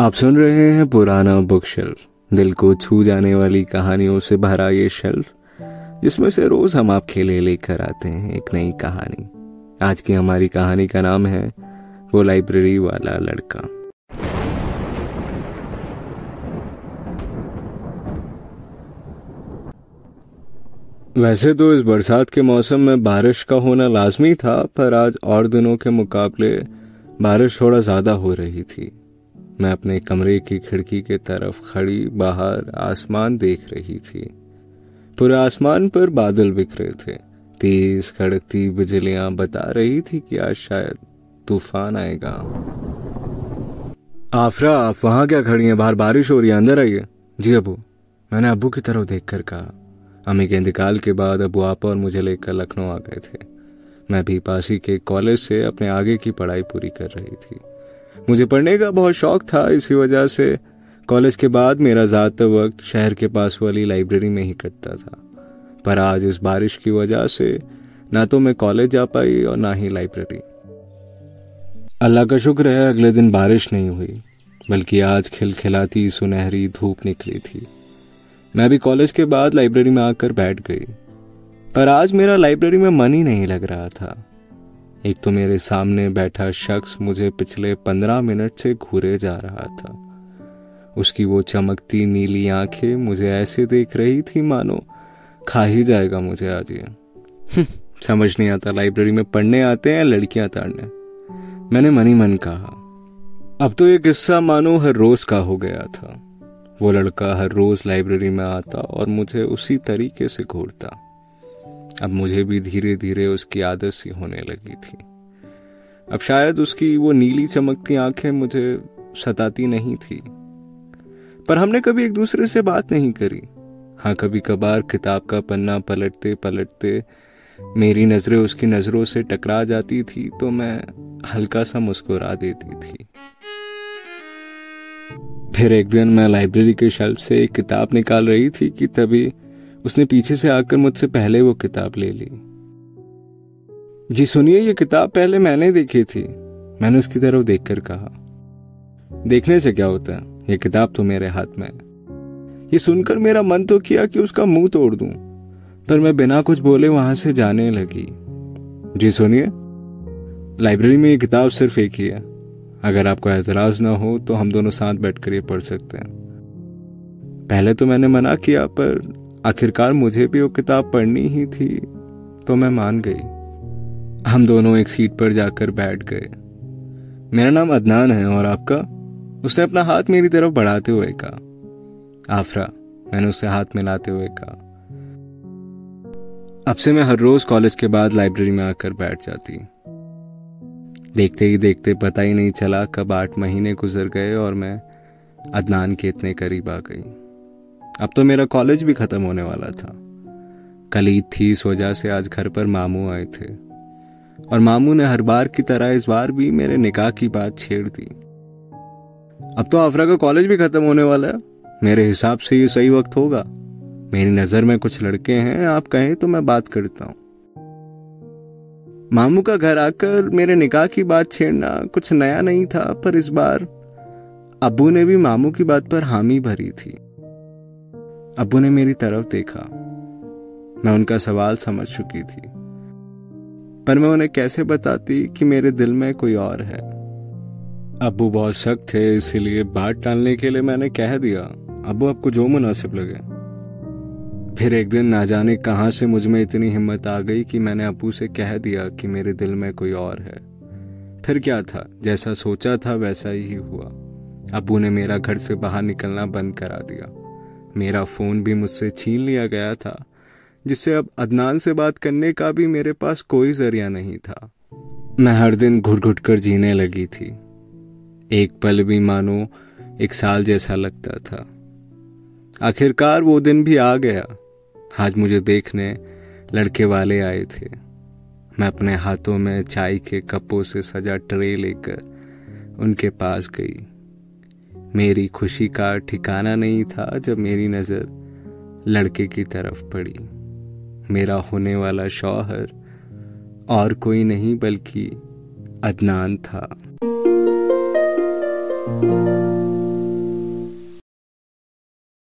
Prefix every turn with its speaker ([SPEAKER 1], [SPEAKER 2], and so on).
[SPEAKER 1] आप सुन रहे हैं पुराना बुक शेल्फ। दिल को छू जाने वाली कहानियों से भरा ये शेल्फ, जिसमें से रोज हम आपके लिए लेकर आते हैं एक नई कहानी। आज की हमारी कहानी का नाम है, वो लाइब्रेरी वाला लड़का। वैसे तो इस बरसात के मौसम में बारिश का होना लाजमी था, पर आज और दिनों के मुकाबले बारिश थोड़ा ज़्यादा हो रही थी। मैं अपने कमरे की खिड़की के तरफ़ खड़ी बाहर आसमान देख रही थी। पूरे आसमान पर बादल बिखरे थे। तेज खड़कती बिजलियाँ बता रही थी कि आज शायद तूफ़ान आएगा। आफरा, आप वहाँ क्या खड़ी हैं? बाहर बारिश हो रही है, अंदर आइए। जी अबू, मैंने अबू की तरफ़ देखकर कहा। अम्मी के इंतकाल के बाद अबू आपा और मुझे लेकर लखनऊ आ गए थे। मैं भी पासी के कॉलेज से अपने आगे की पढ़ाई पूरी कर रही थी। मुझे पढ़ने का बहुत शौक था, इसी वजह से कॉलेज के बाद मेरा ज़्यादातर वक्त शहर के पास वाली लाइब्रेरी में ही कटता था। पर आज इस बारिश की वजह से ना तो मैं कॉलेज जा पाई और ना ही लाइब्रेरी। अल्लाह का शुक्र है, अगले दिन बारिश नहीं हुई, बल्कि आज खिलखिलाती सुनहरी धूप निकली थी। मैं भी कॉलेज के बाद लाइब्रेरी में आकर बैठ गई, पर आज मेरा लाइब्रेरी में मन ही नहीं लग रहा था। एक तो मेरे सामने बैठा शख्स मुझे पिछले पंद्रह मिनट से घूरे जा रहा था। उसकी वो चमकती नीली आँखें मुझे ऐसे देख रही थी मानो खा ही जाएगा मुझे आज ये। हम्म, समझ नहीं आता लाइब्रेरी में पढ़ने आते हैं लड़कियाँ ताड़ने। मैंने मनी मन कहा। अब तो ये किस्सा मानो हर रोज का हो गया था। वो लड़का हर रोज लाइब्रेरी में आता और मुझे उसी तरीके से घूरता। अब मुझे भी धीरे धीरे उसकी आदत सी होने लगी थी। अब शायद उसकी वो नीली चमकती आँखें मुझे सताती नहीं थी। पर हमने कभी एक दूसरे से बात नहीं करी। हाँ कभी कभार किताब का पन्ना पलटते पलटते मेरी नज़रें उसकी नज़रों से टकरा जाती थी तो मैं हल्का सा मुस्कुरा देती थी। फिर एक दिन मैं लाइब्रेरी के शेल्फ से एक किताब निकाल रही थी कि तभी उसने पीछे से आकर मुझसे पहले वो किताब ले ली। जी सुनिए, ये किताब पहले मैंने देखी थी। मैंने उसकी तरफ़ देखकर कहा, देखने से क्या होता है? ये किताब तो मेरे हाथ में ये सुनकर मेरा मन तो किया कि उसका मुँह तोड़ दूँ, पर मैं बिना कुछ बोले वहाँ से जाने लगी। जी सुनिए, लाइब्रेरी में ये किताब सिर्फ़ एक ही है। अगर आपको एतराज़ ना हो तो हम दोनों साथ बैठकर ये पढ़ सकते हैं। पहले तो मैंने मना किया, पर आखिरकार मुझे भी वो किताब पढ़नी ही थी तो मैं मान गई। हम दोनों एक सीट पर जाकर बैठ गए। मेरा नाम अदनान है और आपका? उसने अपना हाथ मेरी तरफ़ बढ़ाते हुए कहा। आफरा, मैंने उससे हाथ मिलाते हुए कहा। अब से मैं हर रोज कॉलेज के बाद लाइब्रेरी में आकर बैठ जाती। देखते ही देखते पता ही नहीं चला कब आठ महीने गुजर गए और मैं अदनान के इतने करीब आ गई। अब तो मेरा कॉलेज भी खत्म होने वाला था। कल ईद थी, इस वजह से आज घर पर मामू आए थे। और मामू ने हर बार की तरह इस बार भी मेरे निकाह की बात छेड़ दी। अब तो आफरा का कॉलेज भी खत्म होने वाला है। मेरे हिसाब से ये सही वक्त होगा। मेरी नज़र में कुछ लड़के हैं, आप कहें तो मैं बात करता हूँ। मामू का घर आकर मेरे निकाह की बात छेड़ना कुछ नया नहीं था, पर इस बार अबू ने भी मामू की बात पर हामी भरी थी। अबू ने मेरी तरफ़ देखा। मैं उनका सवाल समझ चुकी थी। पर मैं उन्हें कैसे बताती कि मेरे दिल में कोई और है? अबू बहुत सख्त थे, इसीलिए बात टालने के लिए मैंने कह दिया। अबू आपको जो मुनासिब लगे। फिर एक दिन ना जाने कहाँ से मुझमें इतनी हिम्मत आ गई कि मैंने अबू से कह दिया कि मेरे दिल में कोई और है। फिर क्या था? जैसा सोचा था, वैसा ही हुआ। अबू ने मेरा घर से बाहर निकलना बंद करा दिया। मेरा फ़ोन भी मुझसे छीन लिया गया था, जिससे अब अदनान से बात करने का भी मेरे पास कोई ज़रिया नहीं था। मैं हर दिन घुट घुट कर जीने लगी थी। एक पल भी मानो, एक साल जैसा लगता था। आखिरकार वो दिन भी आ गया। आज मुझे देखने लड़के वाले आए थे। मैं अपने हाथों में चाय के कपों से सजा ट्रे लेकर उनके पास गई। मेरी खुशी का ठिकाना नहीं था जब मेरी नज़र लड़के की तरफ़ पड़ी। मेरा होने वाला शौहर और कोई नहीं बल्कि अदनान था।